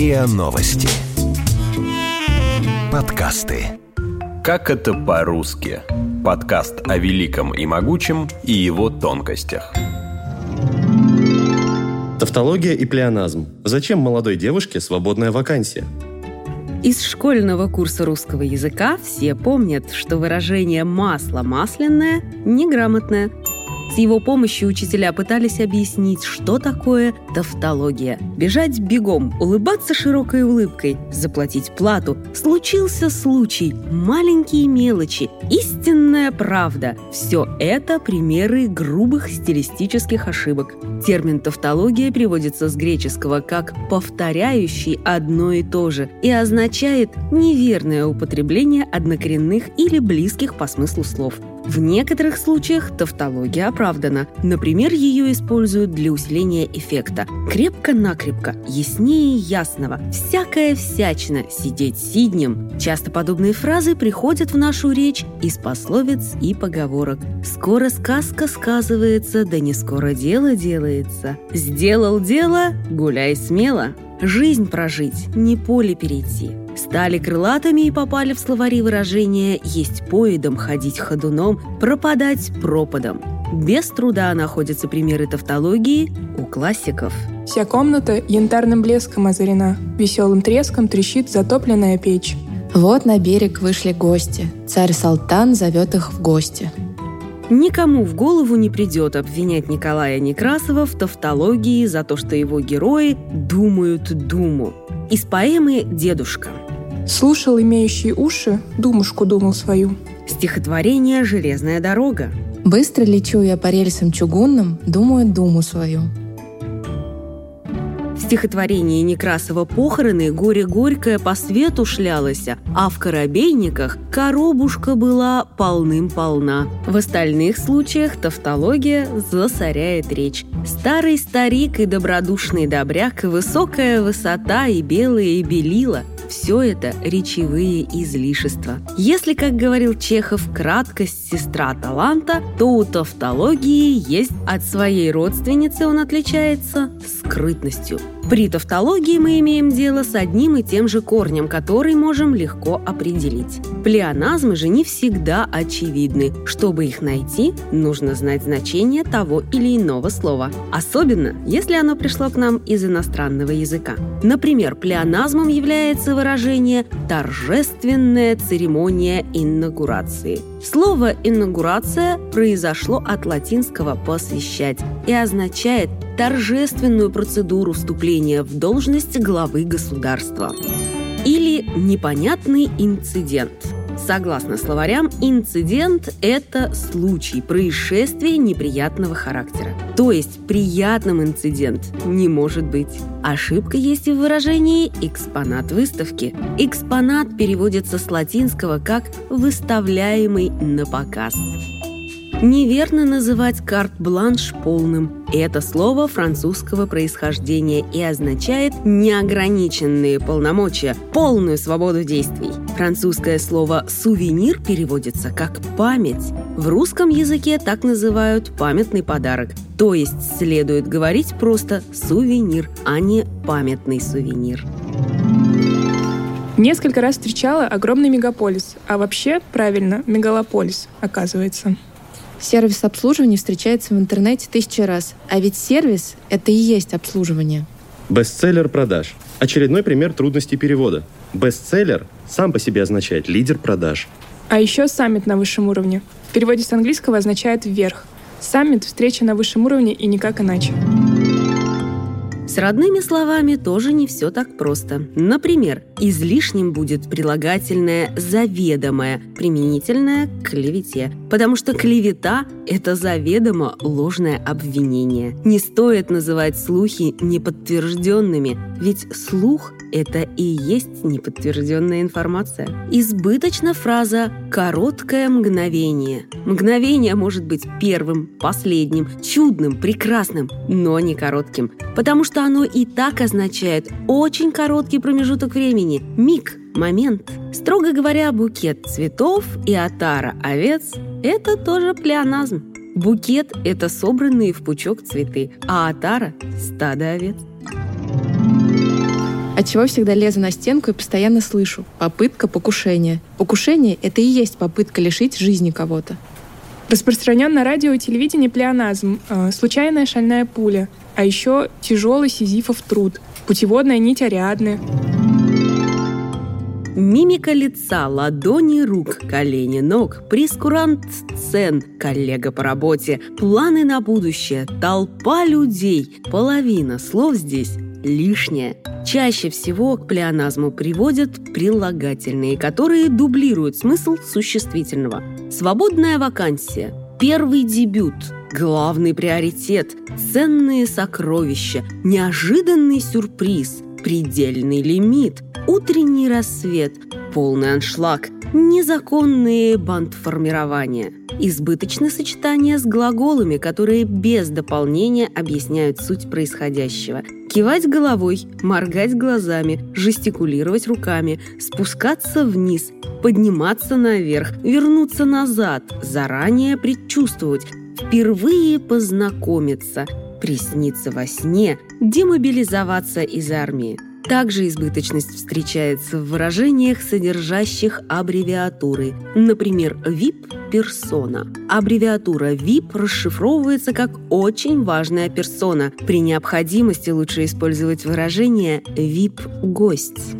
РИА Новости. Подкасты. Как это по-русски? Подкаст о великом и могучем и его тонкостях. Тавтология и плеоназм. Зачем молодой девушке свободная вакансия? Из школьного курса русского языка все помнят, что выражение «масло масляное» неграмотное – с его помощью учителя пытались объяснить, что такое тавтология. Бежать бегом, улыбаться широкой улыбкой, заплатить плату. Случился случай, маленькие мелочи, истинная правда. Все это примеры грубых стилистических ошибок. Термин «тавтология» приводится с греческого как «повторяющий одно и то же» и означает неверное употребление однокоренных или близких по смыслу слов. В некоторых случаях тавтология оправдана. Например, ее используют для усиления эффекта. Крепко-накрепко, яснее ясного, всякая всячина, сидеть сиднем. Часто подобные фразы приходят в нашу речь из пословиц и поговорок. Скоро сказка сказывается, да не скоро дело делается. Сделал дело, гуляй смело. Жизнь прожить, не поле перейти. Стали крылатыми и попали в словари выражения «есть поедом, ходить ходуном, пропадать пропадом». Без труда находятся примеры тавтологии у классиков. Вся комната янтарным блеском озарена, веселым треском трещит затопленная печь. Вот на берег вышли гости. Царь Салтан зовет их в гости. Никому в голову не придет обвинять Николая Некрасова в тавтологии за то, что его герои думают думу. Из поэмы «Дедушка». Слушал имеющий уши, думушку думал свою. Стихотворение «Железная дорога». Быстро лечу я по рельсам чугунным, думаю думу свою. Стихотворении Некрасова «Похороны» горе горькое по свету шлялось, а в «Коробейниках» коробушка была полным-полна. В остальных случаях тавтология засоряет речь. Старый старик и добродушный добряк, высокая высота и белые и белила – все это речевые излишества. Если, как говорил Чехов, краткость сестра таланта, то у тавтологии есть от своей родственницы он отличается скрытностью. При тавтологии мы имеем дело с одним и тем же корнем, который можем легко определить. Плеоназмы же не всегда очевидны. Чтобы их найти, нужно знать значение того или иного слова. Особенно, если оно пришло к нам из иностранного языка. Например, плеоназмом является выражение «торжественная церемония инаугурации». Слово «инаугурация» произошло от латинского «посвящать» и означает торжественную процедуру вступления в должность главы государства. Или непонятный инцидент – Согласно словарям, инцидент – это случай, происшествие неприятного характера. То есть приятным инцидент не может быть. Ошибка есть и в выражении «экспонат выставки». Экспонат переводится с латинского как «выставляемый на показ». Неверно называть карт-бланш полным. Это слово французского происхождения и означает неограниченные полномочия, полную свободу действий. Французское слово «сувенир» переводится как «память». В русском языке так называют памятный подарок. То есть следует говорить просто «сувенир», а не «памятный сувенир». Несколько раз встречала огромный мегаполис, а вообще, правильно, мегалополис, оказывается. Сервис обслуживания встречается в интернете тысячи раз, а ведь сервис — это и есть обслуживание. Бестселлер продаж. Очередной пример трудностей перевода. Бестселлер сам по себе означает лидер продаж. А еще саммит на высшем уровне. В переводе с английского означает «вверх». Саммит – встреча на высшем уровне и никак иначе. С родными словами тоже не все так просто. Например, излишним будет прилагательное «заведомое», применительное к клевете, потому что клевета – это заведомо ложное обвинение. Не стоит называть слухи неподтвержденными, ведь слух – это и есть неподтвержденная информация. Избыточна фраза «короткое мгновение». Мгновение может быть первым, последним, чудным, прекрасным, но не коротким, потому что оно и так означает очень короткий промежуток времени, миг, момент. Строго говоря, букет цветов и отара овец – это тоже плеоназм. Букет – это собранные в пучок цветы, а отара – стадо овец. От чего всегда лезу на стенку и постоянно слышу «попытка покушения». Покушение — это и есть попытка лишить жизни кого-то. Распространен на радио и телевидении плеоназм, э, случайная шальная пуля, а еще тяжелый сизифов труд, путеводная нить Ариадны. Мимика лица, ладони рук, колени ног, прескурант сцен, коллега по работе, планы на будущее, толпа людей. Половина слов здесь лишнее. Чаще всего к плеоназму приводят прилагательные, которые дублируют смысл существительного. Свободная вакансия, первый дебют, главный приоритет, ценные сокровища, неожиданный сюрприз, предельный лимит, утренний рассвет, полный аншлаг, незаконные бандформирования, избыточное сочетание с глаголами, которые без дополнения объясняют суть происходящего – Кивать головой, моргать глазами, жестикулировать руками, спускаться вниз, подниматься наверх, вернуться назад, заранее предчувствовать, впервые познакомиться, присниться во сне, демобилизоваться из армии – также избыточность встречается в выражениях, содержащих аббревиатуры. Например, VIP – персона. Аббревиатура VIP расшифровывается как «очень важная персона». При необходимости лучше использовать выражение VIP-гость.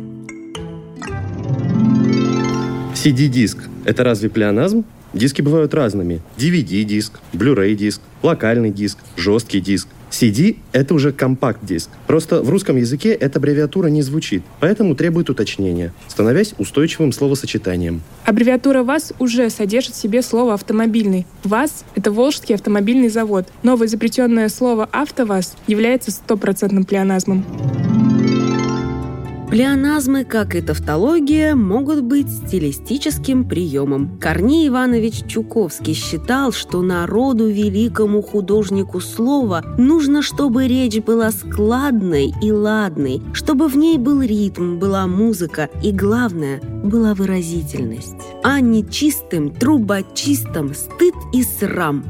CD-диск – это разве плеоназм? Диски бывают разными. DVD-диск, Blu-ray диск, локальный диск, жесткий диск – CD — это уже компакт-диск. Просто в русском языке эта аббревиатура не звучит, поэтому требует уточнения, становясь устойчивым словосочетанием. Аббревиатура ВАЗ уже содержит в себе слово «автомобильный». ВАЗ — это Волжский автомобильный завод. Новое изобретенное слово «автоваз» является стопроцентным плеоназмом. Плеоназмы, как и тавтология, могут быть стилистическим приемом. Корней Иванович Чуковский считал, что народу великому художнику слова нужно, чтобы речь была складной и ладной, чтобы в ней был ритм, была музыка и, главное, была выразительность. А не чистым, трубочистым стыд и срам,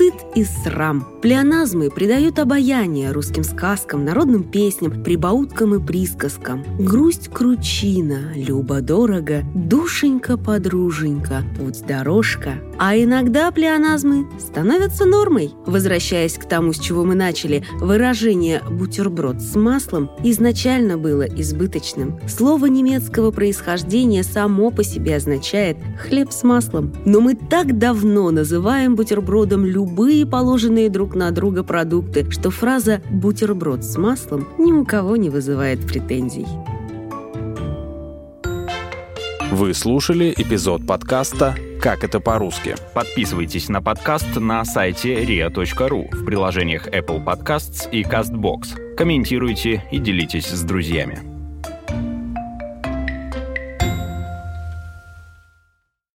стыд и срам. Плеоназмы придают обаяние русским сказкам, народным песням, прибауткам и присказкам. Грусть кручина, любо-дорого, душенька-подруженька, путь-дорожка. А иногда плеоназмы становятся нормой. Возвращаясь к тому, с чего мы начали, выражение «бутерброд с маслом» изначально было избыточным. Слово немецкого происхождения само по себе означает «хлеб с маслом». Но мы так давно называем бутербродом любые положенные друг на друга продукты, что фраза «бутерброд с маслом» ни у кого не вызывает претензий. Вы слушали эпизод подкаста «Как это по-русски». Подписывайтесь на подкаст на сайте ria.ru в приложениях Apple Podcasts и CastBox. Комментируйте и делитесь с друзьями.